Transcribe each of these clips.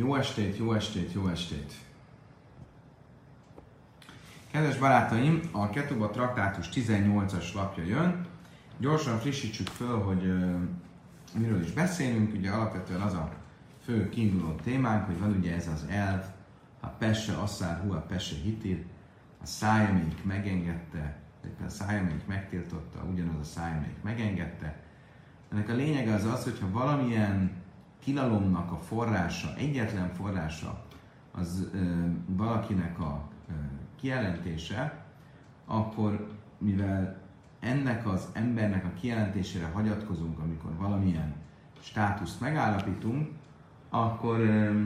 Jó estét, jó estét, jó estét! Kedves barátaim, a Ketuba traktátus 18-as lapja jön. Gyorsan frissítsük föl, hogy uh, miről is beszélünk. Ugye alapvetően az a fő kiinduló témánk, hogy van ugye ez az elv, a pesse asszár, hu a pesse hitir, a száj, amelyik megengedte, a száj, amelyik megtiltotta, ugyanaz a száj, megengedte. Ennek a lényege az az, hogyha valamilyen tilalomnak a forrása, egyetlen forrása az ö, valakinek a ö, kijelentése, akkor mivel ennek az embernek a kijelentésére hagyatkozunk, amikor valamilyen státuszt megállapítunk, akkor ö,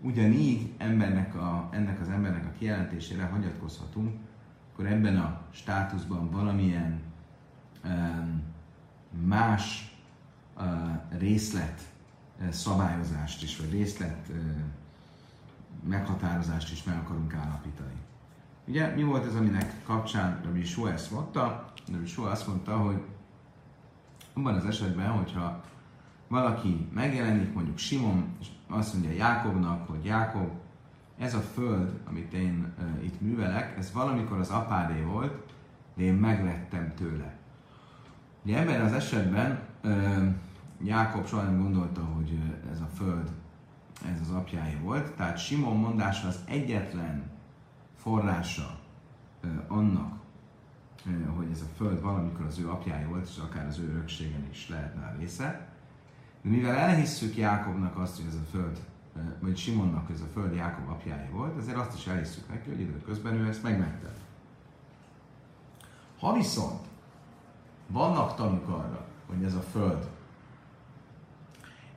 ugyanígy embernek a, ennek az embernek a kijelentésére hagyatkozhatunk, akkor ebben a státuszban valamilyen ö, más ö, részlet szabályozást is, vagy részlet meghatározást is meg akarunk állapítani. Ugye mi volt ez, aminek kapcsán Rabbi Shua ezt mondta? Rabbi Shua azt mondta, hogy abban az esetben, hogyha valaki megjelenik, mondjuk Simon, és azt mondja Jákobnak, hogy Jákob, ez a föld, amit én uh, itt művelek, ez valamikor az apádé volt, de én megvettem tőle. Ugye ebben az esetben uh, Jákob soha nem gondolta, hogy ez a föld, ez az apjáé volt. Tehát Simon mondása az egyetlen forrása annak, hogy ez a föld valamikor az ő apjáé volt, és akár az ő örökségen is lehetne a része. De mivel elhisszük Jákobnak azt, hogy ez a föld, vagy Simonnak ez a föld Jákob apjáé volt, ezért azt is elhisszük neki, hogy időközben ő ezt megmette. Ha viszont vannak tanúk arra, hogy ez a föld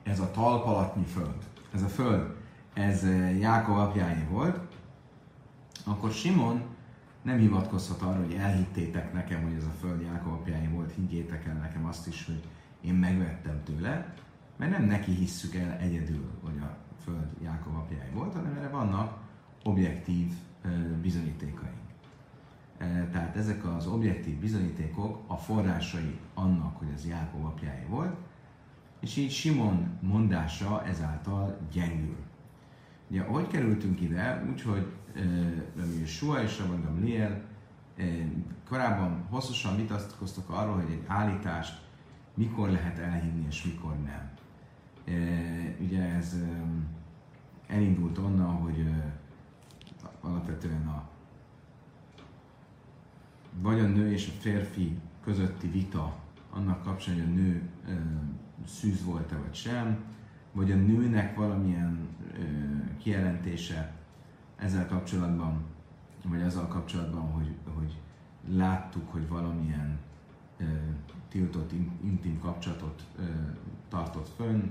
ez a talpalatnyi föld, ez a föld, ez eh, Jákob apjáé volt, akkor Simon nem hivatkozhat arra, hogy elhittétek nekem, hogy ez a föld Jákob apjáé volt, higgyétek el nekem azt is, hogy én megvettem tőle, mert nem neki hisszük el egyedül, hogy a föld Jákob apjáé volt, hanem erre vannak objektív eh, bizonyítékaink. Eh, tehát ezek az objektív bizonyítékok a forrásai annak, hogy ez Jákob apjáé volt, és így Simon mondása ezáltal gyengül. Ugye, ahogy kerültünk ide, úgyhogy uh, Sua és Rabban Gamliel korábban hosszasan vitatkoztak arról, hogy egy állítást mikor lehet elhinni és mikor nem. Ugye ez elindult onnan, hogy alapvetően a vagy a nő és a férfi közötti vita annak kapcsán, hogy a nő szűz volt-e vagy sem, vagy a nőnek valamilyen ö, kijelentése ezzel kapcsolatban, vagy azzal kapcsolatban, hogy, hogy láttuk, hogy valamilyen ö, tiltott intim kapcsolatot ö, tartott fönn,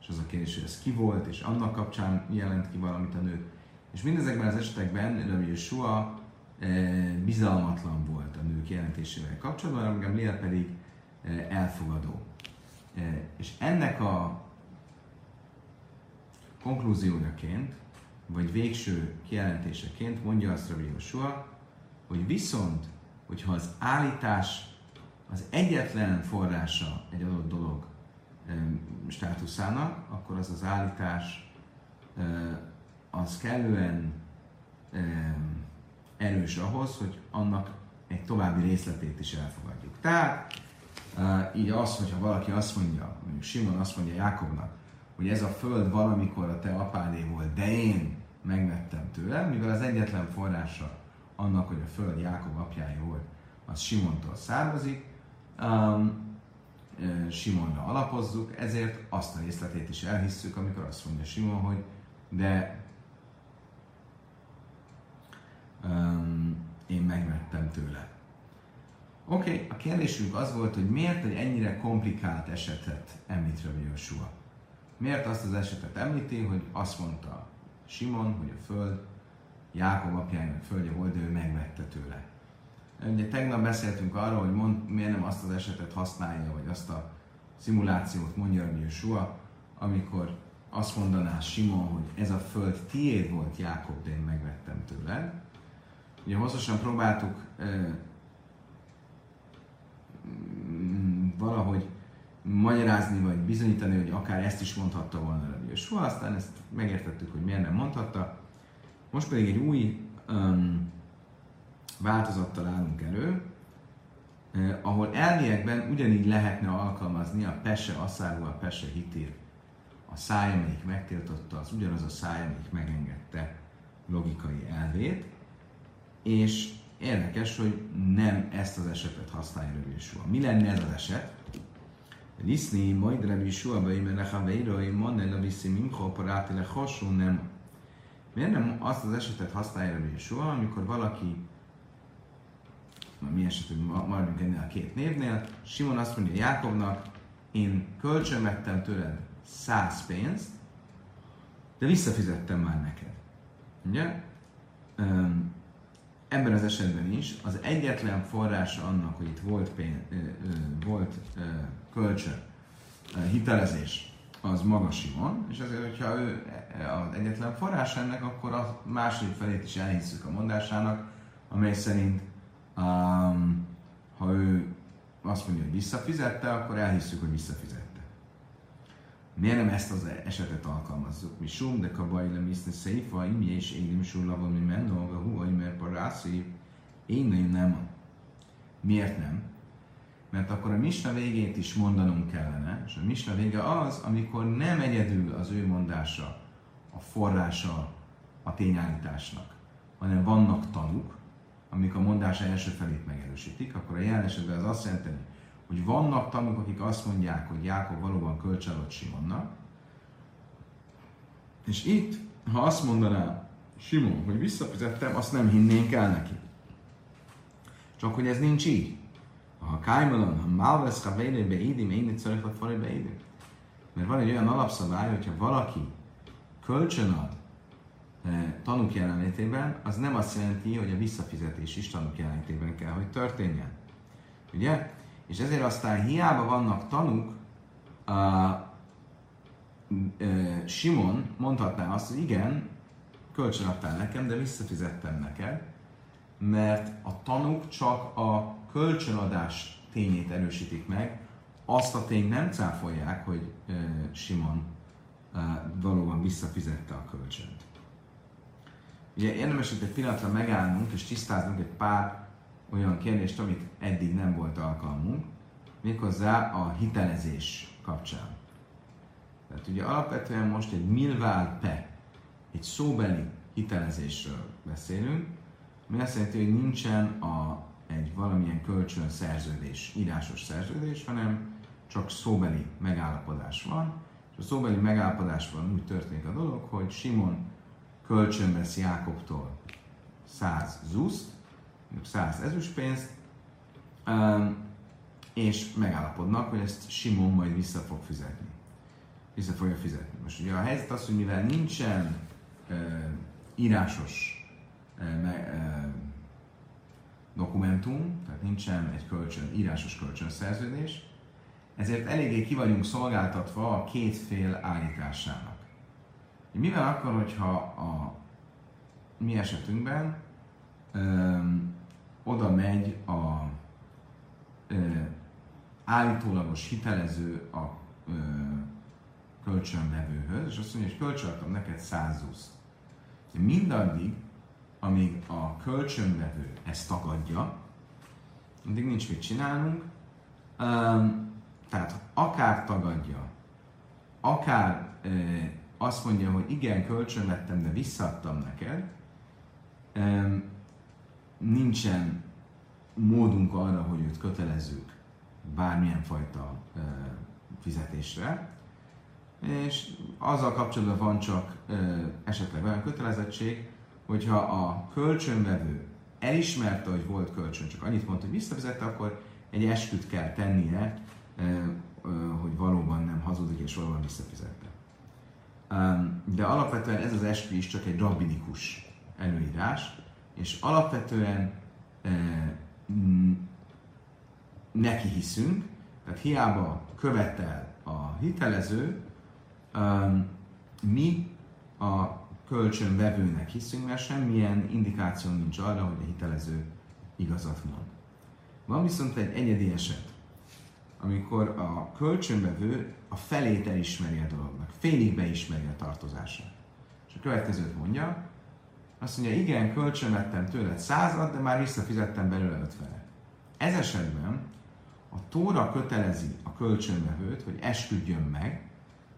és az a kérdés, hogy ez ki volt, és annak kapcsán jelent ki valamit a nő. És mindezekben az esetekben Rabbi Yeshua bizalmatlan volt a nők jelentésével kapcsolatban, amíg Léa pedig elfogadó. És ennek a konklúziójaként, vagy végső kijelentéseként mondja azt Rabbi Joshua, hogy viszont, hogyha az állítás az egyetlen forrása egy adott dolog státuszának, akkor az az állítás az kellően erős ahhoz, hogy annak egy további részletét is elfogadjuk. Tehát így az, hogyha valaki azt mondja, mondjuk Simon azt mondja Jákobnak, hogy ez a föld valamikor a te apádé volt, de én megvettem tőle, mivel az egyetlen forrása annak, hogy a föld Jákob apjája volt, az Simontól származik, um, Simonra alapozzuk, ezért azt a részletét is elhisszük, amikor azt mondja Simon, hogy de um, én megvettem tőle. Oké, okay, a kérdésünk az volt, hogy miért egy ennyire komplikált esetet említ Rabbi Joshua. Miért azt az esetet említi, hogy azt mondta Simon, hogy a föld Jákob apjának földje volt, de ő megvette tőle. Ugye tegnap beszéltünk arról, hogy mond, miért nem azt az esetet használja, vagy azt a szimulációt mondja Rabbi Joshua, amikor azt mondaná Simon, hogy ez a föld tiéd volt, Jákob, de én megvettem tőled. Ugye hosszasan próbáltuk valahogy magyarázni, vagy bizonyítani, hogy akár ezt is mondhatta volna Rabbi Joshua, aztán ezt megértettük, hogy miért nem mondhatta. Most pedig egy új um, változattal állunk elő, eh, ahol elviekben ugyanígy lehetne alkalmazni a pese aszáru, a pese hitír. A száj, amelyik megtiltotta, az ugyanaz a száj, amelyik megengedte logikai elvét, és érdekes, hogy nem ezt az esetet használja Rabbi Yeshua. Mi lenne ez az eset? Liszni, majd Rabbi Yeshua, mert lecha veiroi, monne la viszi mincho, paráti le nem. Miért nem azt az esetet használja Rabbi Yeshua, amikor valaki mi esetben maradjunk ennél a két névnél, Simon azt mondja Jákobnak, én kölcsön vettem tőled száz pénzt, de visszafizettem már neked. Ugye? Ebben az esetben is az egyetlen forrása annak, hogy itt volt, pénz, volt kölcsön, hitelezés, az maga Simon, és azért, hogyha ő az egyetlen forrás ennek, akkor a második felét is elhisszük a mondásának, amely szerint um, ha ő azt mondja, hogy visszafizette, akkor elhisszük, hogy visszafizette. Miért nem ezt az esetet alkalmazzuk? Mi sum, de kabaj le miszne széfa, imi és élim sullava, mi menno, a huai, mert parászi, én nem nem. Miért nem? Mert akkor a misna végét is mondanunk kellene, és a misna vége az, amikor nem egyedül az ő mondása a forrása a tényállításnak, hanem vannak tanuk, amik a mondás első felét megerősítik, akkor a jelen esetben az azt jelenti, vannak tanúk, akik azt mondják, hogy Jákob valóban kölcsalott Simonnak, és itt, ha azt mondaná Simon, hogy visszafizettem, azt nem hinnénk el neki. Csak hogy ez nincs így. Ha Kájmalon, ha Malvesz, ha Vélé Beidim, én itt szörök a Fari Beidim. Mert van egy olyan alapszabály, hogyha valaki kölcsön ad e, tanúk jelenlétében, az nem azt jelenti, hogy a visszafizetés is tanúk jelenlétében kell, hogy történjen. Ugye? És ezért aztán hiába vannak tanúk, a, a, Simon mondhatná azt, hogy igen, kölcsön adtál nekem, de visszafizettem neked, mert a tanúk csak a kölcsönadás tényét erősítik meg, azt a tényt nem cáfolják, hogy e, Simon e, valóban visszafizette a kölcsönt. Ugye érdemes itt egy pillanatra megállnunk és tisztáznunk egy pár olyan kérdést, amit eddig nem volt alkalmunk, méghozzá a hitelezés kapcsán. Tehát ugye alapvetően most egy milvál pe, egy szóbeli hitelezésről beszélünk, ami azt jelenti, hogy nincsen a, egy valamilyen kölcsön szerződés, írásos szerződés, hanem csak szóbeli megállapodás van. És a szóbeli megállapodásban úgy történik a dolog, hogy Simon kölcsön vesz Jákobtól 100 zuszt, 100 ezüstpénzt, és megállapodnak, hogy ezt Simon majd vissza fog fizetni. Vissza fogja fizetni. Most ugye a helyzet az, hogy mivel nincsen írásos dokumentum, tehát nincsen egy kölcsön, írásos kölcsönszerződés, ezért eléggé ki vagyunk szolgáltatva a két fél állításának. Mivel akkor, hogyha a mi esetünkben oda megy a ö, állítólagos hitelező a ö, kölcsönvevőhöz, és azt mondja, hogy kölcsönadtam neked százuszt. Mindaddig, amíg a kölcsönvevő ezt tagadja, addig nincs mit csinálnunk. Um, tehát akár tagadja, akár e, azt mondja, hogy igen, kölcsön vettem, de visszaadtam neked, um, nincsen módunk arra, hogy őt kötelezzük bármilyen fajta uh, fizetésre, és azzal kapcsolatban van csak uh, esetleg olyan kötelezettség, hogyha a kölcsönvevő elismerte, hogy volt kölcsön, csak annyit mondta, hogy visszafizette, akkor egy esküt kell tennie, uh, hogy valóban nem hazudik és valóban visszafizette. De alapvetően ez az eskü is csak egy rabbinikus előírás, és alapvetően e, neki hiszünk, tehát hiába követel a hitelező, e, mi a kölcsönvevőnek hiszünk, mert semmilyen indikáció nincs arra, hogy a hitelező igazat mond. Van viszont egy egyedi eset, amikor a kölcsönvevő a felét elismeri a dolognak, félig beismeri a tartozását. És a következőt mondja, azt mondja, igen, kölcsön vettem tőled százat, de már visszafizettem belőle ötvenet. Ez esetben a Tóra kötelezi a kölcsönvevőt, hogy esküdjön meg,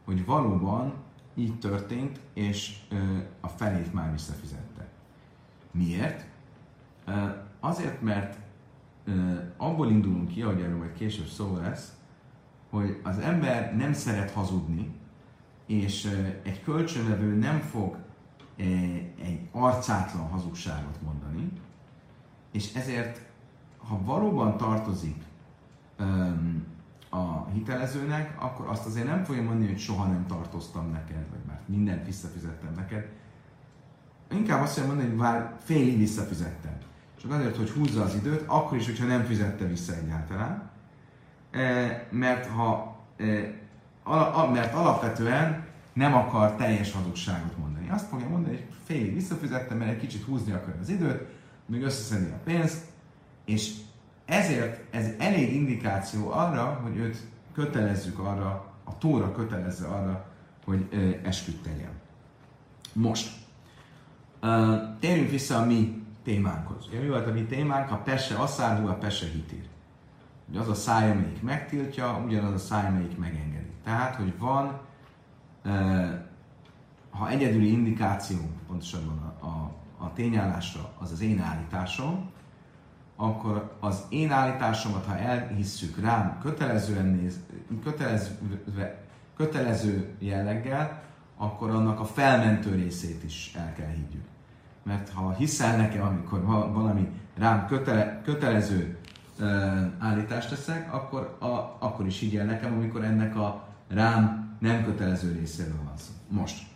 hogy valóban így történt, és a felét már visszafizette. Miért? Azért, mert abból indulunk ki, ahogy erről majd később szó lesz, hogy az ember nem szeret hazudni, és egy kölcsönvevő nem fog egy arcátlan hazugságot mondani, és ezért, ha valóban tartozik a hitelezőnek, akkor azt azért nem fogja mondani, hogy soha nem tartoztam neked, vagy már mindent visszafizettem neked. Inkább azt fogja mondani, hogy már félig visszafizettem. Csak azért, hogy húzza az időt, akkor is, hogyha nem fizette vissza egyáltalán. Mert ha mert alapvetően nem akar teljes hazugságot mondani. Azt fogja mondani, hogy félig visszafizettem, mert egy kicsit húzni akar az időt, még összeszedni a pénzt, és ezért ez elég indikáció arra, hogy őt kötelezzük arra, a Tóra kötelezze arra, hogy tegyen. Most, térjünk vissza a mi témánkhoz. Ugye mi volt a mi témánk? A pese asszárhú, a pese hitír. Ugye az a száj, amelyik megtiltja, ugyanaz a száj, amelyik megengedi. Tehát, hogy van, ha egyedüli indikáció, pontosabban a, a, a tényállásra, az az én állításom, akkor az én állításomat, ha elhisszük rám kötelezően néz, kötelező, kötelező jelleggel, akkor annak a felmentő részét is el kell higgyük. Mert ha hiszel nekem, amikor valami rám kötele, kötelező uh, állítást teszek, akkor, a, akkor is higgyel nekem, amikor ennek a rám nem kötelező részéről van szó. Most.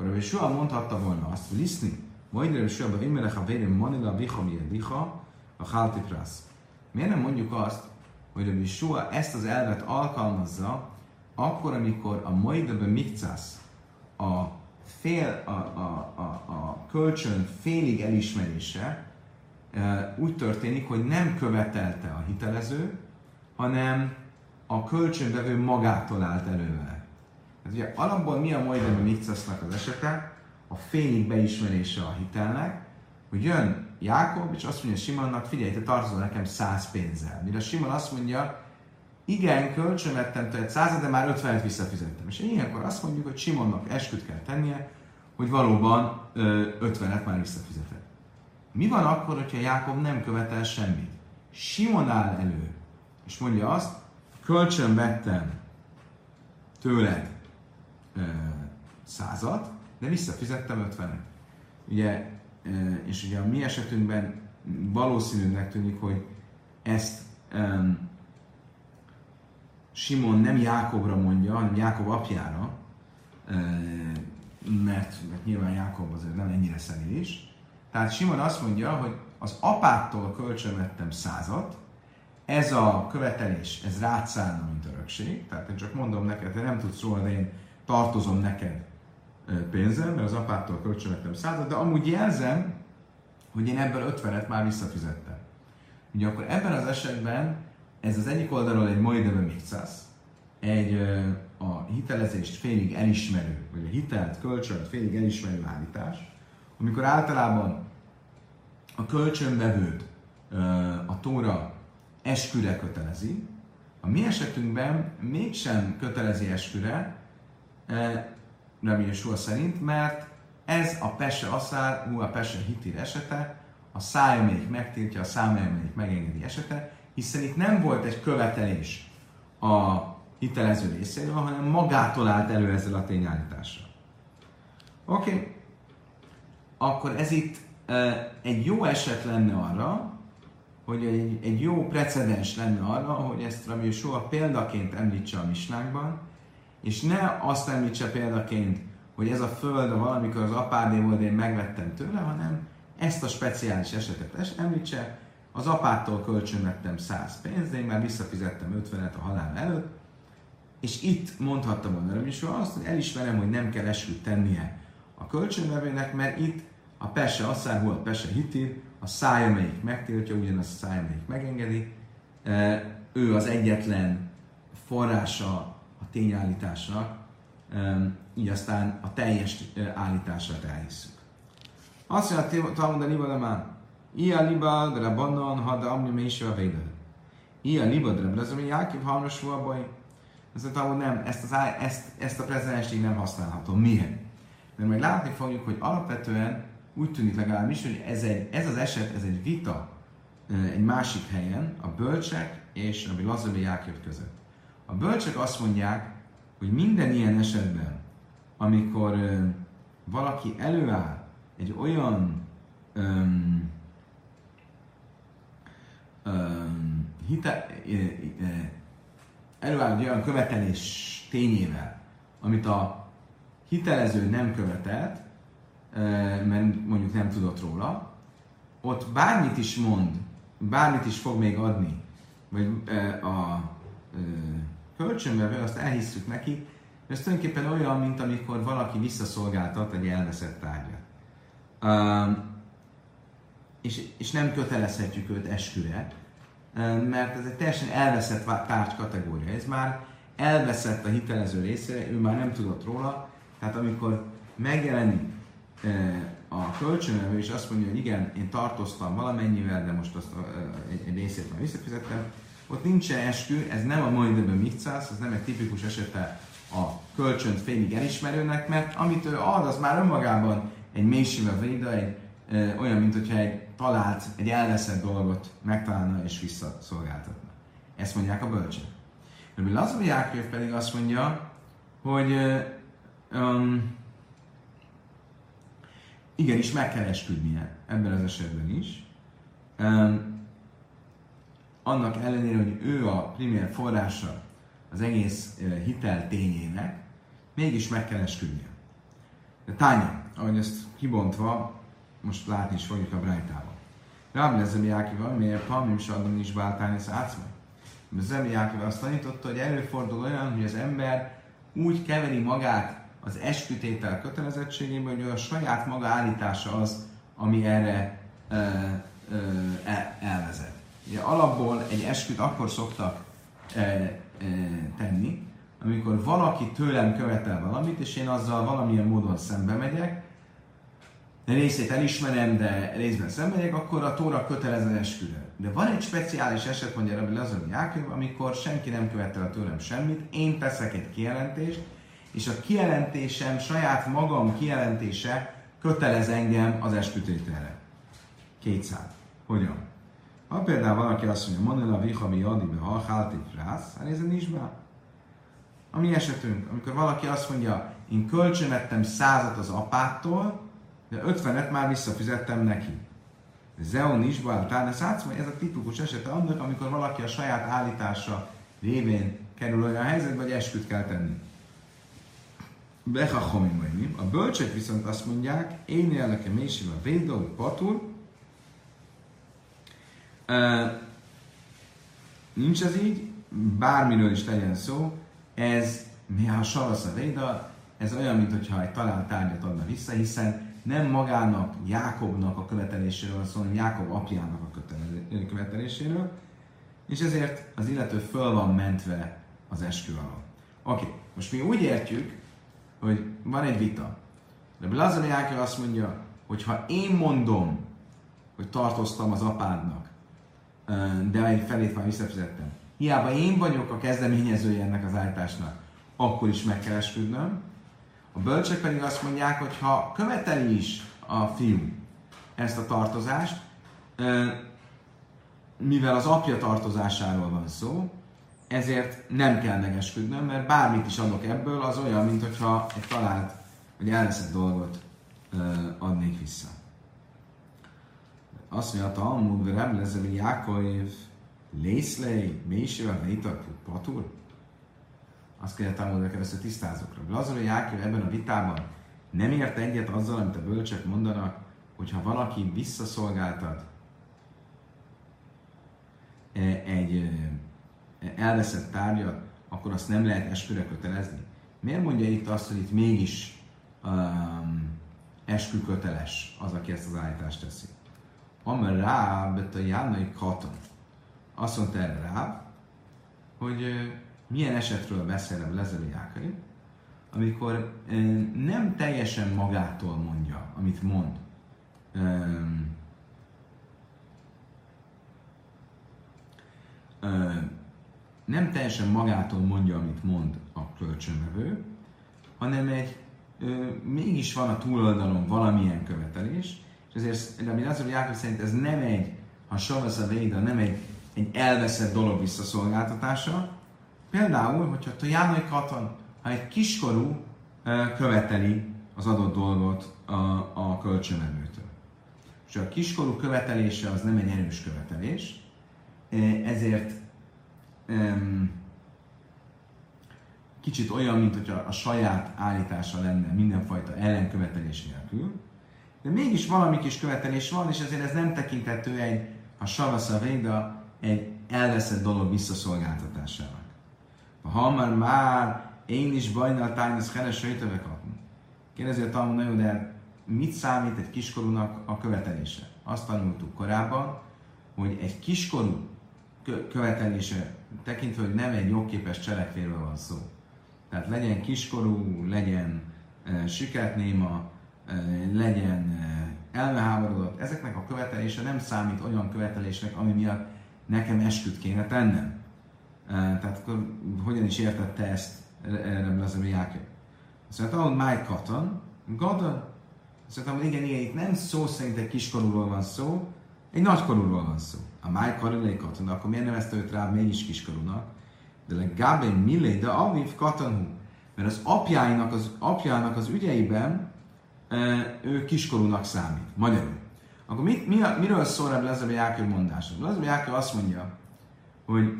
Akkor a Soha mondhatta volna azt, hogy Liszni, majd a Soha, Imelech a vérem manila vicha diha, a Haltiprasz. Miért nem mondjuk azt, hogy a Bisua ezt az elvet alkalmazza, akkor, amikor a Moidebe Mikcász a, fél, a, a, a, a kölcsön félig elismerése e, úgy történik, hogy nem követelte a hitelező, hanem a kölcsönvevő magától állt elő Hát ugye alapból mi a Moidebe Mikcásznak az esete? A félig beismerése a hitelnek, hogy jön Jákob, és azt mondja Simonnak, figyelj, te tartozol nekem száz pénzzel. Mire Simon azt mondja, igen, kölcsön vettem tőled százat, de már ötvenet visszafizettem. És ilyenkor azt mondjuk, hogy Simonnak esküt kell tennie, hogy valóban ötvenet már visszafizetett. Mi van akkor, hogyha Jákob nem követel semmit? Simon áll elő, és mondja azt, kölcsön vettem tőled százat, de visszafizettem ötvenet. Ugye és ugye a mi esetünkben valószínűnek tűnik, hogy ezt um, Simon nem Jákobra mondja, hanem Jákob apjára, mert, mert nyilván Jákob azért nem ennyire is. Tehát Simon azt mondja, hogy az apától kölcsönvettem százat, ez a követelés, ez rád szállna, mint örökség. Tehát én csak mondom neked, te nem tudsz róla, de én tartozom neked pénzem, mert az apától kölcsönvettem százat, de amúgy jelzem, hogy én ebből ötvenet már visszafizettem. Ugye akkor ebben az esetben ez az egyik oldalról egy majdebe mikszász, egy a hitelezést félig elismerő, vagy a hitelt, kölcsönt félig elismerő állítás, amikor általában a kölcsönvevőt a tóra esküre kötelezi, a mi esetünkben mégsem kötelezi esküre, Rabbi Yeshua szerint, mert ez a pese aszár, hú, a pese hitír esete, a száj, megtiltja, a szám, megengedi esete, hiszen itt nem volt egy követelés a hitelező részéről, hanem magától állt elő ezzel a tényállítással. Oké, okay. akkor ez itt uh, egy jó eset lenne arra, hogy egy, egy jó precedens lenne arra, hogy ezt Rabbi soha példaként említse a misnákban, és ne azt említse példaként, hogy ez a föld a valamikor az apádé volt, én megvettem tőle, hanem ezt a speciális esetet említse, az apától kölcsönvettem 100 pénzt, én már visszafizettem 50-et a halál előtt, és itt mondhattam volna is azt, hogy elismerem, hogy nem kell esküt tennie a kölcsönvevőnek, mert itt a pese asszár volt, pese hitír, a száj, amelyik megtiltja, ugyanaz a száj, amelyik megengedi, ő az egyetlen forrása a tényállításnak, így aztán a teljes állítását elhisszük. Azt mondja, Talmud a Liba már, Ia Liba, de Rabbanon, ha de Amni Mési a Védel. Ia Liba, de Rabbanon, Jákiv, Halmas Baj. Ez a Talmud nem, ezt, az, ezt, ezt a prezenest így nem használható. Miért? Mert meg látni fogjuk, hogy alapvetően úgy tűnik legalábbis, hogy ez, egy, ez az eset, ez egy vita egy másik helyen, a bölcsek és a Lazabi Jákiv között. A bölcsek azt mondják, hogy minden ilyen esetben, amikor ö, valaki előáll egy olyan öm, öm, hite, ö, ö, előáll egy olyan követelés tényével, amit a hitelező nem követelt, mert mondjuk nem tudott róla, ott bármit is mond, bármit is fog még adni, vagy a kölcsönvevő, azt elhisszük neki, ez tulajdonképpen olyan, mint amikor valaki visszaszolgáltat egy elveszett tárgyat. Um, és, és nem kötelezhetjük őt esküre, mert ez egy teljesen elveszett tárgy kategória. Ez már elveszett a hitelező részére, ő már nem tudott róla, tehát amikor megjelenik a kölcsönvevő, és azt mondja, hogy igen, én tartoztam valamennyivel, de most azt egy, egy részét már visszafizettem, ott nincsen eskü, ez nem a mai időben mikcász, ez nem egy tipikus esete a kölcsönt félig elismerőnek, mert amit ő ad, az már önmagában egy mélysével véda, egy, ö, olyan, mint hogyha egy talált, egy elveszett dolgot megtalálna és visszaszolgáltatna. Ezt mondják a bölcsek. Rabbi Lazar Jákov pedig azt mondja, hogy um, igenis meg kell esküdnie ebben az esetben is. Um, annak ellenére, hogy ő a primér forrása az egész hitel tényének, mégis meg kell esküdnie. De Tánya, ahogy ezt kibontva, most látni is fogjuk a Brájtában. Rábbi Zemiákival, miért Palmim Sadon is báltálni az átszma. Zemiákival azt tanította, hogy előfordul olyan, hogy az ember úgy keveri magát az eskütétel kötelezettségében, hogy a saját maga állítása az, ami erre ö, ö, el, elvezet. Ugye alapból egy esküt akkor szoktak e, e, tenni, amikor valaki tőlem követel valamit, és én azzal valamilyen módon szembe megyek, részét elismerem, de részben szembe megyek, akkor a tóra kötelező esküre. De van egy speciális eset, mondja Rabbi Lazar Jákob, amikor senki nem követel tőlem semmit, én teszek egy kijelentést, és a kijelentésem, saját magam kijelentése kötelez engem az eskütételre. Kétszáz. Hogyan? Ha például valaki azt mondja, Manila vihami jadibe, ha háltik rász, hát ez nincs be. A mi esetünk, amikor valaki azt mondja, én kölcsönettem százat az apától, de ötvenet már visszafizettem neki. Zeon is báltál, de szátszma, ez a tipikus esete annak, amikor valaki a saját állítása révén kerül olyan helyzetbe, hogy esküt kell tenni. A bölcsek viszont azt mondják, én a mélységben védő, patul, Nincs ez így, bármiről is legyen szó, ez mi a salasz a véda, ez olyan, mintha egy talált tárgyat adna vissza, hiszen nem magának, Jákobnak a követeléséről szól, hanem Jákob apjának a követeléséről, és ezért az illető föl van mentve az eskü alól. Oké, okay. most mi úgy értjük, hogy van egy vita. De Blazon Jákob azt mondja, hogy ha én mondom, hogy tartoztam az apádnak, de egy felét már visszafizettem. Hiába én vagyok a kezdeményezője ennek az állításnak, akkor is meg kell esküdnöm. A bölcsek pedig azt mondják, hogy ha követeli is a fiú ezt a tartozást, mivel az apja tartozásáról van szó, ezért nem kell megesküdnöm, mert bármit is adok ebből, az olyan, mintha egy talált vagy elveszett dolgot adnék vissza. Azt mondja a Talmud, hogy nem lesz, hogy Jákov Lészlej, mélysével vétat patur? Azt kell Talmud, hogy először tisztázok. Lazar a Jákov ebben a vitában nem ért egyet azzal, amit a bölcsek mondanak, hogyha valaki visszaszolgáltat e, egy e, elveszett tárgyat, akkor azt nem lehet esküre kötelezni. Miért mondja itt azt, hogy itt mégis um, eskü köteles az, aki ezt az állítást teszi? Amar Ráb, a Jánai Katon. Azt mondta erre Ráb, hogy milyen esetről beszél a Lezer Jákai, amikor nem teljesen magától mondja, amit mond. Nem teljesen magától mondja, amit mond a kölcsönvevő, hanem egy mégis van a túloldalon valamilyen követelés, és ezért Rabbi Lazar Jákob szerint ez nem egy, ha Savasz a Véda, nem egy, egy elveszett dolog visszaszolgáltatása. Például, hogyha a Jánai Katan, ha egy kiskorú követeli az adott dolgot a, a kölcsönvevőtől. És a kiskorú követelése az nem egy erős követelés, ezért um, kicsit olyan, mint hogyha a saját állítása lenne mindenfajta ellenkövetelés nélkül, de mégis valami kis követelés van, és ezért ez nem tekinthető egy, a savasza véda, egy elveszett dolog visszaszolgáltatásának. Ha már már én is bajnál tájnasz heres rejtövek Kérdezi a Talmud nagyon, de mit számít egy kiskorúnak a követelése? Azt tanultuk korábban, hogy egy kiskorú követelése tekintve, hogy nem egy jogképes cselekvérről van szó. Tehát legyen kiskorú, legyen e, e, legyen elmeháborodott, ezeknek a követelése nem számít olyan követelésnek, ami miatt nekem esküt kéne tennem. Tehát akkor hogyan is értette ezt erre az Jákob? Azt mondta, hogy máj katan, gadon. Azt mondtam, hogy igen, igen, itt nem szó szerint egy kiskorúról van szó, egy nagykorúról van szó. A máj karilé katona, akkor miért nevezte őt rá mégis kiskorúnak? De legalább millé, de aviv katonú. Mert az apjának az, apjának az ügyeiben ő kiskorúnak számít. Magyarul. Akkor mit, mi, miről szól ez a Jákő mondása? Ez a Jákő azt mondja, hogy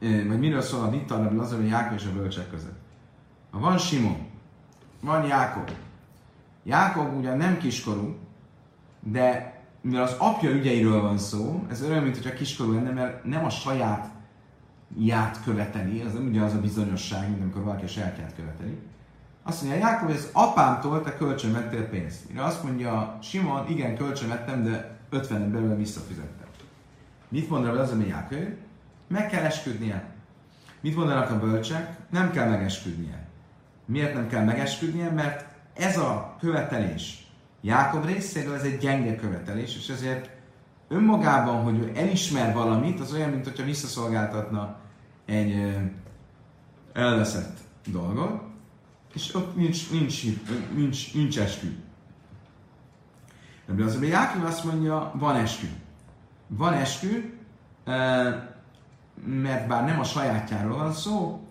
vagy miről szól a vita az a Jákő és a bölcsek között. Ha van Simon, van Jákob. Jákob ugyan nem kiskorú, de mivel az apja ügyeiről van szó, ez olyan, mint hogyha kiskorú lenne, mert nem a saját ját követeli, az nem az a bizonyosság, mint amikor valaki a sajátját követeli. Azt mondja, Jákob, hogy az apámtól te kölcsön vettél pénzt. Mire azt mondja Simon, igen, kölcsön vettem, de 50 belőle visszafizettem. Mit mondanak az, ami Jákob? Meg kell esküdnie. Mit mondanak a bölcsek? Nem kell megesküdnie. Miért nem kell megesküdnie? Mert ez a követelés, Jákob részéről ez egy gyenge követelés, és ezért önmagában, hogy ő elismer valamit, az olyan, mint hogyha visszaszolgáltatna egy elveszett dolgot, és ott nincs, nincs, nincs, nincs eskü. De az, Jákob azt mondja, van eskü. Van eskü, mert bár nem a sajátjáról van szó,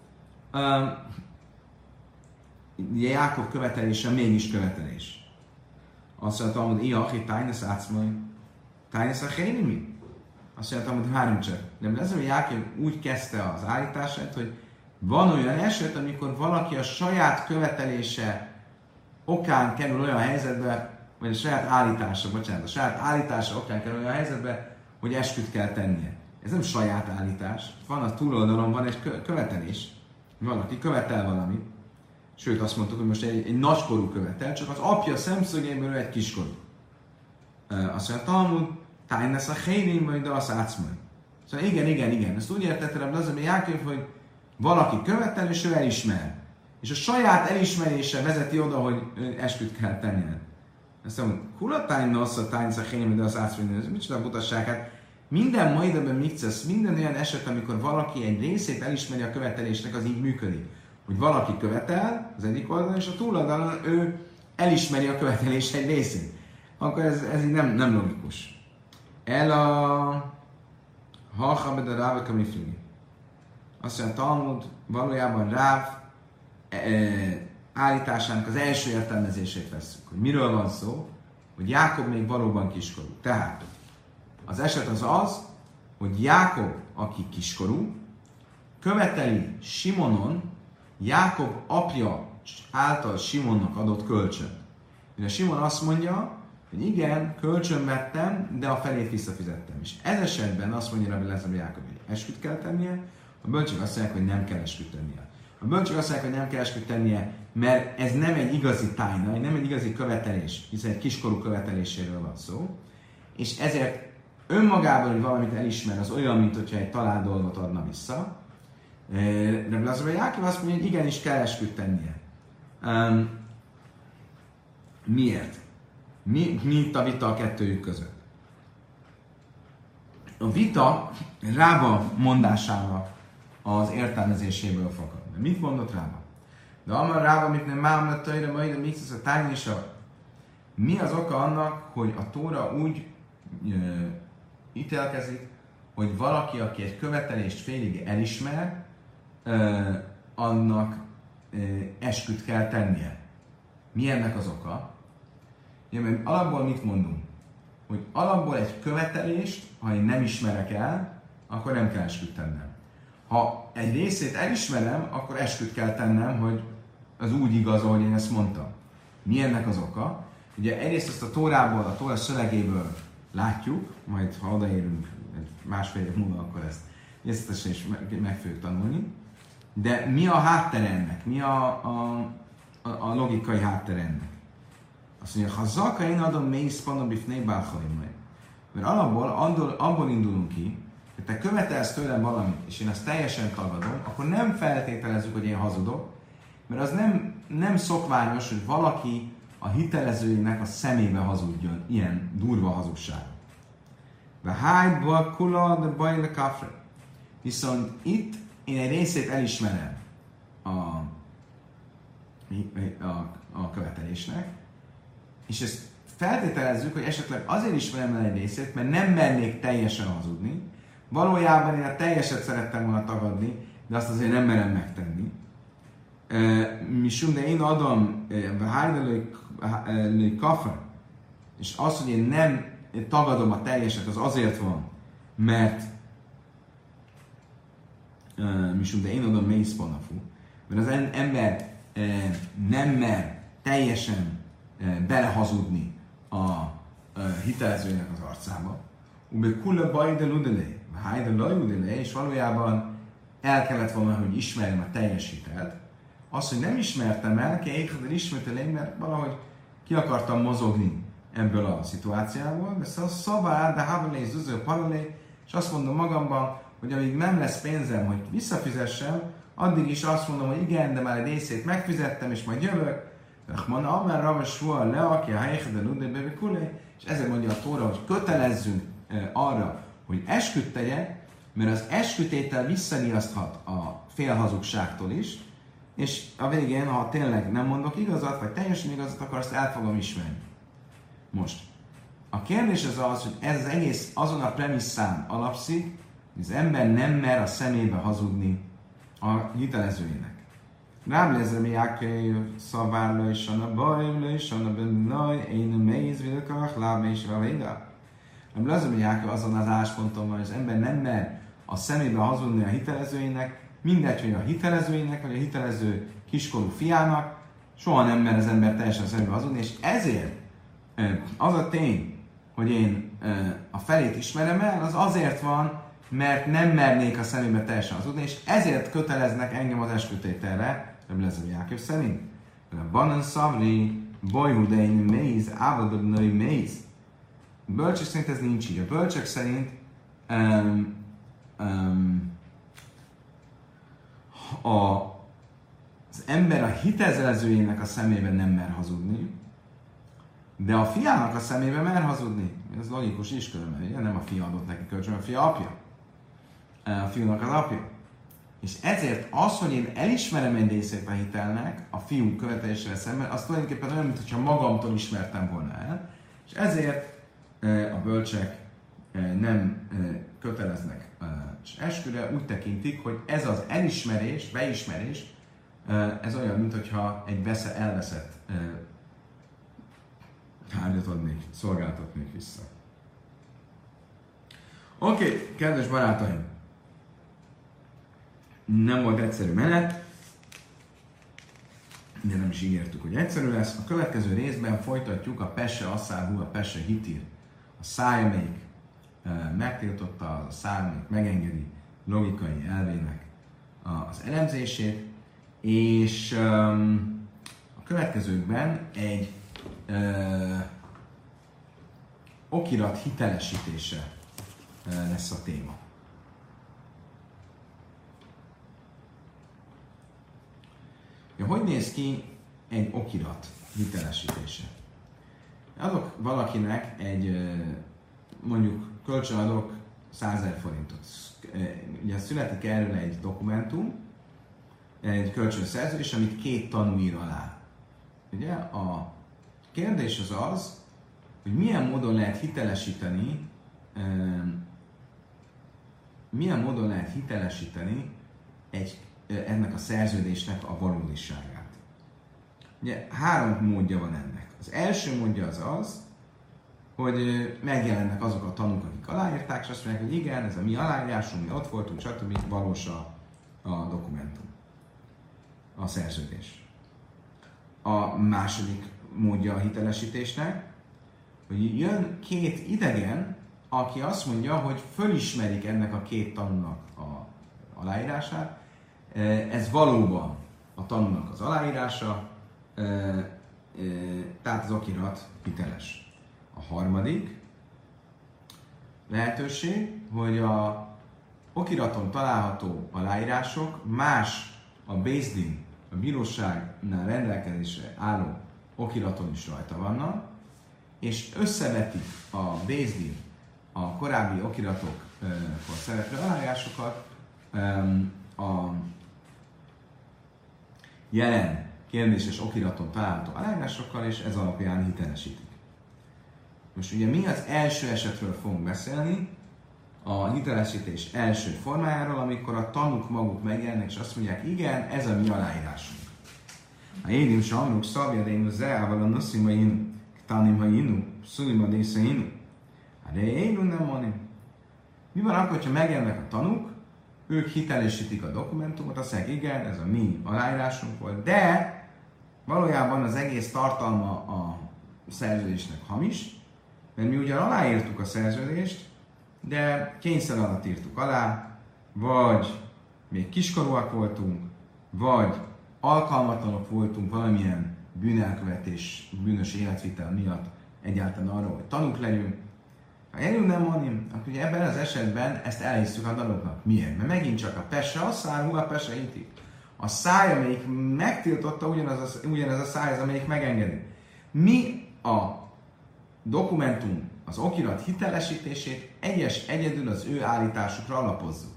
Jákob követelése mégis követelés. Azt mondta, hogy Iachi tájnesz átszmai, tájnesz a mi? Azt mondta, hogy három csak. De ez, hogy Jákob úgy kezdte az állítását, hogy van olyan eset, amikor valaki a saját követelése okán kerül olyan helyzetbe, vagy a saját állítása, bocsánat, a saját állítása okán kerül olyan helyzetbe, hogy esküt kell tennie. Ez nem saját állítás. Van a túloldalon, van egy követelés. Valaki követel valamit, Sőt, azt mondtuk, hogy most egy, egy nagykorú követel, csak az apja szemszögéből egy kiskorú. Azt mondja, Talmud, tájnesz a hénén, majd azt átszmaj. Szóval igen, igen, igen. Ezt úgy értette az, hogy Jákov, hogy valaki követel, és ő elismer. És a saját elismerése vezeti oda, hogy esküt kell tenni. Azt mondom, hulatány nasz a tájnesz a de az átszmaj. Ez micsoda butasság? Hát minden majdabban mixesz, minden olyan eset, amikor valaki egy részét elismeri a követelésnek, az így működik hogy valaki követel az egyik oldalon, és a túloldalon ő elismeri a követelés egy részét. Akkor ez, ez így nem, nem logikus. El a Hachabed a Ráv Kamifligi. Azt mondja, Talmud valójában Ráv e, e, állításának az első értelmezését veszük. Hogy miről van szó? Hogy Jákob még valóban kiskorú. Tehát az eset az az, hogy Jákob, aki kiskorú, követeli Simonon, Jákob apja által Simonnak adott kölcsön. Mire Simon azt mondja, hogy igen, kölcsön vettem, de a felét visszafizettem. És ez esetben azt mondja Rabbi Lezer Jákob, hogy esküt kell tennie, a bölcsök azt mondják, hogy nem kell esküt tennie. A bölcsök azt mondják, hogy nem kell esküt tennie, mert ez nem egy igazi tájna, nem egy igazi követelés, hiszen egy kiskorú követeléséről van szó, és ezért önmagában, hogy valamit elismer, az olyan, mint hogyha egy talált dolgot adna vissza, De Blazar Jákov azt mondja, hogy igenis kell esküt. Um, miért? Mi, mi itt a vita a kettőjük között? A vita Rába mondásának az értelmezéséből fakad. Mit mondott Rába? De amar Rába, mit nem mám lett tajra, majd a mixus a tányisa. Mi az oka annak, hogy a Tóra úgy ö, ítélkezik, hogy valaki, aki egy követelést félig elismer, ö, annak ö, esküt kell tennie. Mi ennek az oka? Ja, mert alapból mit mondunk? Hogy alapból egy követelést, ha én nem ismerek el, akkor nem kell esküt tennem. Ha egy részét elismerem, akkor esküt kell tennem, hogy az úgy igaz, ahogy én ezt mondtam. Mi ennek az oka? Ugye egyrészt ezt a Tórából, a Tóra szövegéből látjuk, majd ha odaérünk másfél év múlva, akkor ezt részletesen is meg, fogjuk tanulni. De mi a háttere ennek? Mi a, a, a, logikai háttere ennek? Azt mondja, ha zaka én adom mély spanom bifné Mert alapból abból indulunk ki, hogy te követelsz tőlem valamit, és én azt teljesen tagadom, akkor nem feltételezzük, hogy én hazudok, mert az nem, nem szokványos, hogy valaki a hitelezőinek a szemébe hazudjon ilyen durva hazugság. De hájba kula de bajle kafre. Viszont itt én egy részét elismerem a, a, a követelésnek, és ezt feltételezzük, hogy esetleg azért ismerem el egy részét, mert nem mernék teljesen hazudni, valójában én a teljeset szerettem volna tagadni, de azt azért nem merem megtenni. Misum, de én adom Heidelő kafa, és az, hogy én nem tagadom a teljeset, az azért van, mert Misum, de én adom mész mert az ember nem mer teljesen belehazudni a hitelezőnek az arcába. Ube kula bajde ludelé, hájde lajudelé, és valójában el kellett volna, hogy ismerjem a teljes hitelt. Azt, hogy nem ismertem el, éjjel ismertelém, mert valahogy ki akartam mozogni ebből a szituációból, de szóval szavár, de hábalé, zuző, paralé, és azt mondom magamban, hogy amíg nem lesz pénzem, hogy visszafizessem, addig is azt mondom, hogy igen, de már egy részét megfizettem, és majd jövök, Rahman Amer Rava Shua le, aki a helyekbe nudé bebe és ezért mondja a Tóra, hogy kötelezzünk arra, hogy esküt tegye, mert az eskütétel visszaniaszthat a félhazugságtól is, és a végén, ha tényleg nem mondok igazat, vagy teljesen igazat akarsz, el fogom ismerni. Most, a kérdés az az, hogy ez az egész azon a premisszán alapszik, hogy az ember nem mer a szemébe hazudni a hitelezőinek. Rám lezer mi jákai szavárla és a bajla és a bennaj, én méz vilkach, láb és a véda. Rám lezer mi jákai azon az ásponton van, hogy az ember nem mer a szemébe hazudni a hitelezőinek, mindegy, hogy a hitelezőinek, vagy a hitelező kiskorú fiának, soha nem mer az ember teljesen szemébe hazudni, és ezért az a tény, hogy én a felét ismerem el, az azért van, mert nem mernék a szemébe teljesen hazudni, és ezért köteleznek engem az eskütételre, Rabbi Lezer Jákov szerint. Banan Szavri, Bojhudein Méz, Ávadabnai Méz. Bölcsek szerint ez nincs így. A bölcsek szerint um, um, a, az ember a hitelezőjének a szemében nem mer hazudni, de a fiának a szemében mer hazudni. Ez logikus is különben, nem a fia adott neki kölcsön, a fia apja. A fiúnak az apja. És ezért az, hogy én elismerem egy részét a hitelnek, a fiú követelésével szemben, az tulajdonképpen olyan, mintha magamtól ismertem volna el, és ezért a bölcsek nem köteleznek esküre, úgy tekintik, hogy ez az elismerés, beismerés, ez olyan, mintha egy vesze, elveszett tárgyat adnék, szolgáltatnék vissza. Oké, okay, kedves barátaim! nem volt egyszerű menet, de nem is ígértük, hogy egyszerű lesz. A következő részben folytatjuk a Pesse Asszáhú, a Pesse Hitir. A száj, amelyik e, megtiltotta, a száj, amelyik megengedi logikai elvének az elemzését, és a következőkben egy okirat hitelesítése lesz a téma. Ja, hogy néz ki egy okirat hitelesítése? Adok valakinek egy, mondjuk kölcsönadok 100 ezer forintot. Ugye születik erről egy dokumentum, egy kölcsönszerződés, amit két tanú ír alá. Ugye a kérdés az az, hogy milyen módon lehet hitelesíteni, milyen módon lehet hitelesíteni egy, ennek a szerződésnek a valódiságát. Ugye három módja van ennek. Az első módja az az, hogy megjelennek azok a tanúk, akik aláírták, és azt mondják, hogy igen, ez a mi aláírásunk, mi ott voltunk, stb. valós a, a dokumentum, a szerződés. A második módja a hitelesítésnek, hogy jön két idegen, aki azt mondja, hogy fölismerik ennek a két tanúnak a aláírását, ez valóban a tanúnak az aláírása, tehát az okirat hiteles. A harmadik lehetőség, hogy a okiraton található aláírások más a Bézdin, a bíróságnál rendelkezésre álló okiraton is rajta vannak, és összevetik a Bézdin a korábbi okiratokból szereplő aláírásokat a jelen kérdéses okiraton található aláírásokkal, és ez alapján hitelesítik. Most ugye mi az első esetről fogunk beszélni, a hitelesítés első formájáról, amikor a tanúk maguk megjelennek, és azt mondják, igen, ez a mi aláírásunk. A édim samruk szabja, de én zeával a noszima inu, tanim ha inu, szulima désze inu. Hát de én nem mondom. Mi van akkor, ha megjelennek a tanúk, ők hitelesítik a dokumentumot, azt mondják, igen, ez a mi aláírásunk volt, de valójában az egész tartalma a szerződésnek hamis, mert mi ugyan aláírtuk a szerződést, de kényszer alatt írtuk alá, vagy még kiskorúak voltunk, vagy alkalmatlanok voltunk valamilyen bűnelkövetés, bűnös életvitel miatt egyáltalán arra, hogy tanúk legyünk. Ha eljön nem mondjam, akkor ugye ebben az esetben ezt elhisztük a tanúknak. Miért? Mert megint csak a pesse a száj, a pesse intik. A száj, amelyik megtiltotta, ugyanaz a, ugyanez a száj, az, amelyik megengedi. Mi a dokumentum, az okirat hitelesítését egyes egyedül az ő állításukra alapozzuk.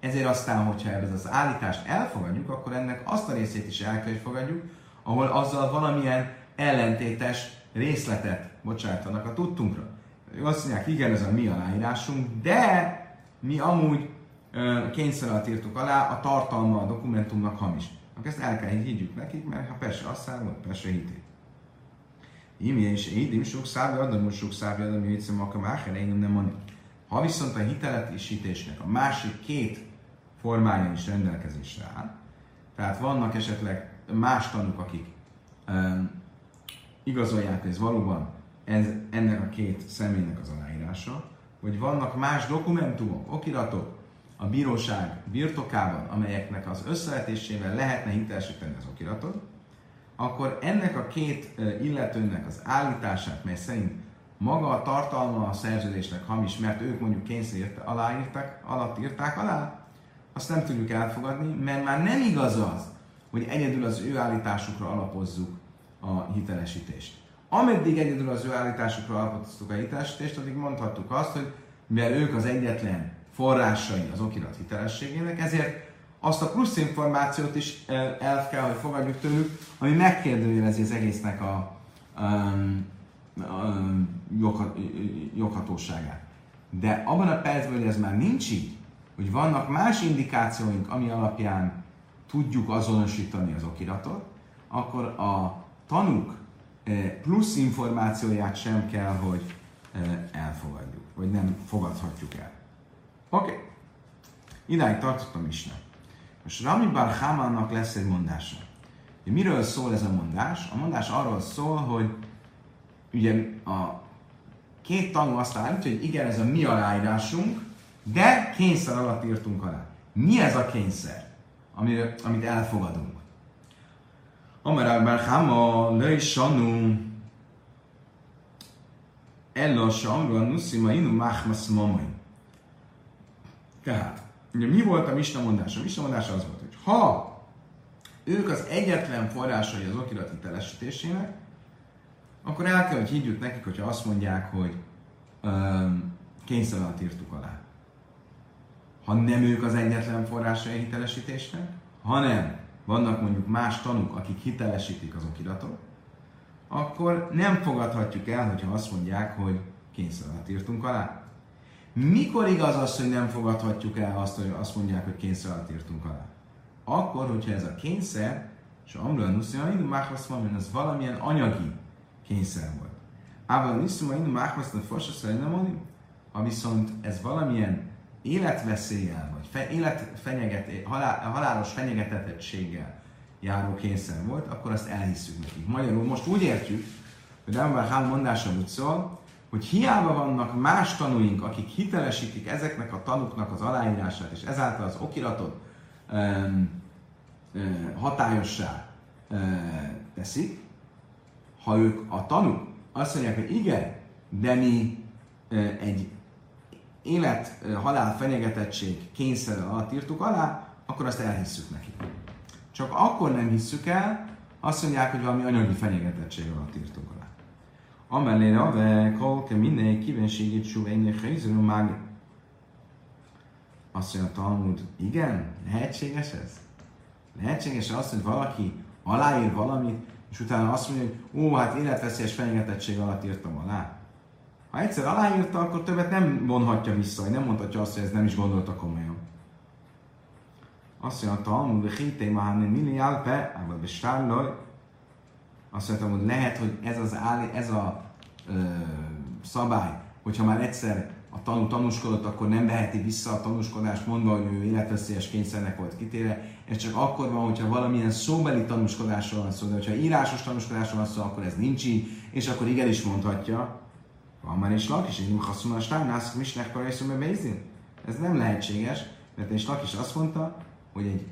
Ezért aztán, hogyha ez az állítást elfogadjuk, akkor ennek azt a részét is el kell, fogadjuk, ahol azzal valamilyen ellentétes részletet bocsájtanak a tudtunkra. Azt mondják, igen, ez a mi aláírásunk, de mi amúgy kényszer alatt írtuk alá, a tartalma a dokumentumnak hamis. Akkor ezt el kell higgyük nekik, mert ha persze azt szállott, persze hiték. Imi és édim sok szávja adom, sok szávja adom, hogy hiszem, akkor máher én nem mondom. Ha viszont a hiteletésítésnek a másik két formája is rendelkezésre áll, tehát vannak esetleg más tanúk, akik um, igazolják, hogy ez valóban ez, ennek a két személynek az aláírása, vagy vannak más dokumentumok, okiratok, a bíróság birtokában, amelyeknek az összevetésével lehetne hitelesíteni az okiratot, akkor ennek a két illetőnek az állítását, mely szerint maga a tartalma a szerződésnek hamis, mert ők mondjuk kényszerítette, aláírták, alatt írták alá, azt nem tudjuk elfogadni, mert már nem igaz az, hogy egyedül az ő állításukra alapozzuk a hitelesítést. Ameddig egyedül az ő állításukra alapoztuk a hitelesítést, addig mondhattuk azt, hogy mivel ők az egyetlen forrásai az okirat hitelességének, ezért azt a plusz információt is el kell, hogy fogadjuk tőlük, ami megkérdőjelezi az egésznek a, um, um, joghat, joghatóságát. De abban a percben, hogy ez már nincs így, hogy vannak más indikációink, ami alapján tudjuk azonosítani az okiratot, akkor a tanúk plusz információját sem kell, hogy elfogadjuk, vagy nem fogadhatjuk el. Oké. Okay. Idáig tartottam is. Most Rami Bar Hamannak lesz egy mondása. De miről szól ez a mondás? A mondás arról szól, hogy ugye a két tanú azt állítja, hogy igen, ez a mi aláírásunk, de kényszer alatt írtunk alá. Mi ez a kényszer, amire, amit elfogadunk? Amar Bar Hama, is sanu, Ella Samra Nussima Inu Machmas Mamai. Tehát, ugye mi volt a Misna mondása? A Misna mondása az volt, hogy ha ők az egyetlen forrásai az okirat hitelesítésének, akkor el kell, hogy higgyük nekik, hogyha azt mondják, hogy um, kényszer alatt írtuk alá. Ha nem ők az egyetlen forrásai a hitelesítésnek, hanem vannak mondjuk más tanúk, akik hitelesítik az okiratot, akkor nem fogadhatjuk el, hogyha azt mondják, hogy kényszer alatt írtunk alá. Mikor igaz az, hogy nem fogadhatjuk el azt, hogy azt mondják, hogy kényszer alatt írtunk alá? Akkor, hogyha ez a kényszer, és Amrul Nuszimain, Máhvaszmamin, az valamilyen anyagi kényszer volt. Ával Nuszimain, Máhvaszmain, Fosaszájnamon, ha viszont ez valamilyen életveszéllyel, vagy fe, életfenyeget, halál, halálos fenyegetetettséggel járó kényszer volt, akkor azt elhisszük nekik. Magyarul most úgy értjük, hogy Rambam Hán mondása úgy szól, hogy hiába vannak más tanúink, akik hitelesítik ezeknek a tanuknak az aláírását, és ezáltal az okiratot um, hatályossá um, teszik, ha ők a tanúk azt mondják, hogy igen, de mi egy élet-halál fenyegetettség kényszer alatt írtuk alá, akkor azt elhisszük neki. Csak akkor nem hisszük el, azt mondják, hogy valami anyagi fenyegetettség alatt írtunk alá. Amellé rave, kolke minél kíváncsigét suvényné helyzőnő mág. Azt mondja a Talmud, igen, lehetséges ez? Lehetséges az, hogy valaki aláír valamit, és utána azt mondja, hogy ó, hát életveszélyes fenyegetettség alatt írtam alá. Ha egyszer aláírta, akkor többet nem vonhatja vissza, nem mondhatja azt, hogy ez nem is gondolta komolyan. Azt mondja, Talmud, hogy hitély maháni mini álpe, vagy bestárlaj. Azt mondtam, hogy lehet, hogy ez, az áll, ez a ö, szabály, hogyha már egyszer a tanú tanúskodott, akkor nem veheti vissza a tanúskodást, mondva, hogy ő életveszélyes kényszernek volt kitéve. Ez csak akkor van, hogyha valamilyen szóbeli tanúskodásról van szó, de hogyha írásos tanúskodásról van szó, akkor ez nincs így, és akkor igenis mondhatja, van már is lak, és én haszon a stánász, misnek beizin. Ez nem lehetséges, mert és lak is azt mondta, hogy egy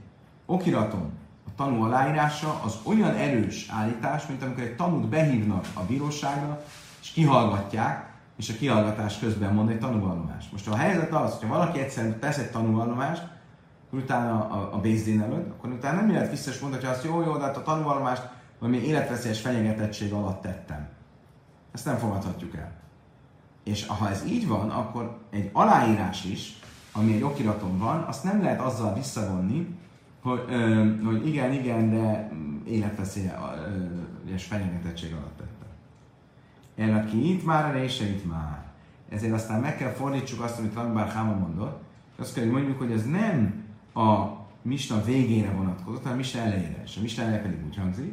okiraton a tanú aláírása az olyan erős állítás, mint amikor egy tanút behívnak a bíróságra, és kihallgatják, és a kihallgatás közben mond egy tanúvallomást. Most a helyzet az, hogy valaki egyszer tesz egy tanúvallomást, utána a, a Bézdén előtt, akkor utána nem lehet vissza és hogy azt jó, jó, de hát a tanúvallomást valami életveszélyes fenyegetettség alatt tettem. Ezt nem fogadhatjuk el. És ha ez így van, akkor egy aláírás is, ami egy okiraton van, azt nem lehet azzal visszavonni, hogy, ö, hogy igen, igen, de életveszélyes fenyegetettség alatt tette. El aki itt már, erre is itt már. Ezért aztán meg kell fordítsuk azt, amit Rambár Háma mondott, és azt kell, hogy mondjuk, hogy ez nem a Misna végére vonatkozott, hanem Misna elejére. És a Misna elejére pedig úgy hangzik,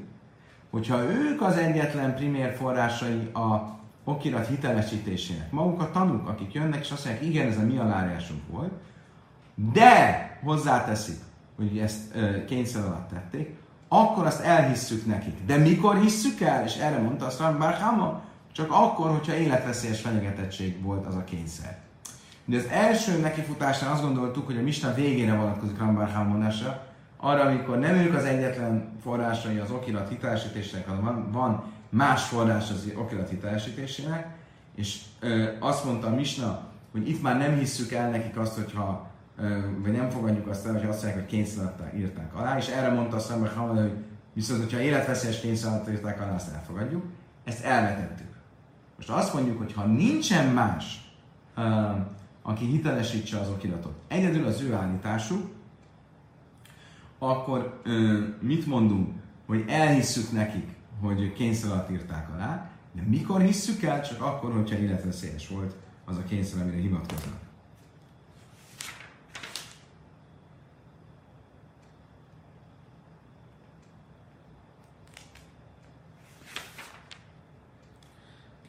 hogyha ők az egyetlen primér forrásai a okirat hitelesítésének. Maguk a tanúk, akik jönnek, és azt mondják, igen, ez a mi alárásunk volt, de hozzáteszik, hogy ezt kényszer alatt tették, akkor azt elhisszük nekik. De mikor hisszük el? És erre mondta azt Hama, csak akkor, hogyha életveszélyes fenyegetettség volt az a kényszer. De az első nekifutásnál azt gondoltuk, hogy a Mista végére vonatkozik Rambár Hama mondása, arra, amikor nem ők az egyetlen forrásai az okirat hitelesítésének, hanem van, van más forrás az okirat hitelesítésének, és ö, azt mondta a Misna, hogy itt már nem hisszük el nekik azt, hogyha vagy nem fogadjuk azt el, hogy azt mondják, hogy kényszerítettek, írták alá, és erre mondta a Szember Hamad, hogy viszont, hogyha életveszélyes kényszerítettek írták alá, azt elfogadjuk. Ezt elvetettük. Most azt mondjuk, hogy ha nincsen más, aki hitelesítse az okiratot, egyedül az ő állításuk, akkor mit mondunk, hogy elhisszük nekik, hogy kényszer alatt írták alá, de mikor hisszük el? Csak akkor, hogyha életveszélyes volt az a kényszer, amire hivatkoznak.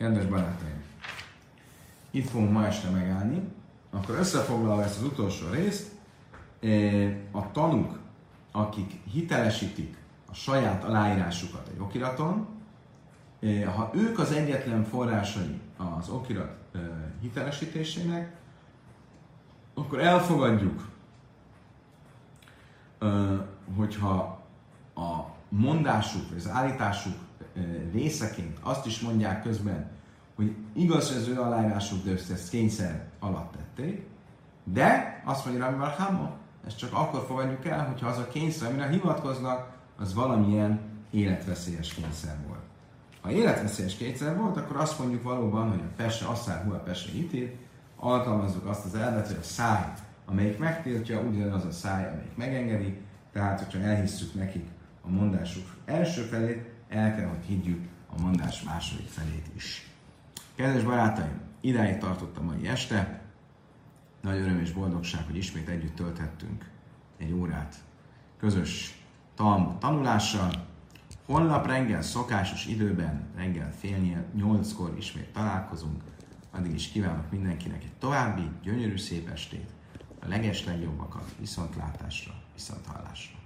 Kedves barátaim! Itt fogunk ma este megállni. Akkor összefoglalva ezt az utolsó részt, eh, a tanúk, akik hitelesítik a saját aláírásukat egy okiraton, ha ők az egyetlen forrásai az okirat hitelesítésének, akkor elfogadjuk, hogyha a mondásuk, vagy az állításuk részeként. Azt is mondják közben, hogy igaz, hogy az ő aláírásuk, de ezt kényszer alatt tették, de azt mondja Rabbi Barhama, ezt csak akkor fogadjuk el, hogyha az a kényszer, amire hivatkoznak, az valamilyen életveszélyes kényszer volt. Ha életveszélyes kényszer volt, akkor azt mondjuk valóban, hogy a pesse, asszár, hua pesse ítél, alkalmazzuk azt az elvet, hogy a száj, amelyik megtiltja, ugyanaz a száj, amelyik megengedi, tehát hogyha elhisszük nekik a mondásuk első felét, el kell, hogy higgyük a mondás második felét is. Kedves barátaim, idáig tartott a mai este. Nagy öröm és boldogság, hogy ismét együtt tölthettünk egy órát közös Talmud tanulással. Holnap reggel szokásos időben, reggel fél nyolckor ismét találkozunk. Addig is kívánok mindenkinek egy további gyönyörű szép estét, a leges legjobbakat viszontlátásra, viszonthallásra.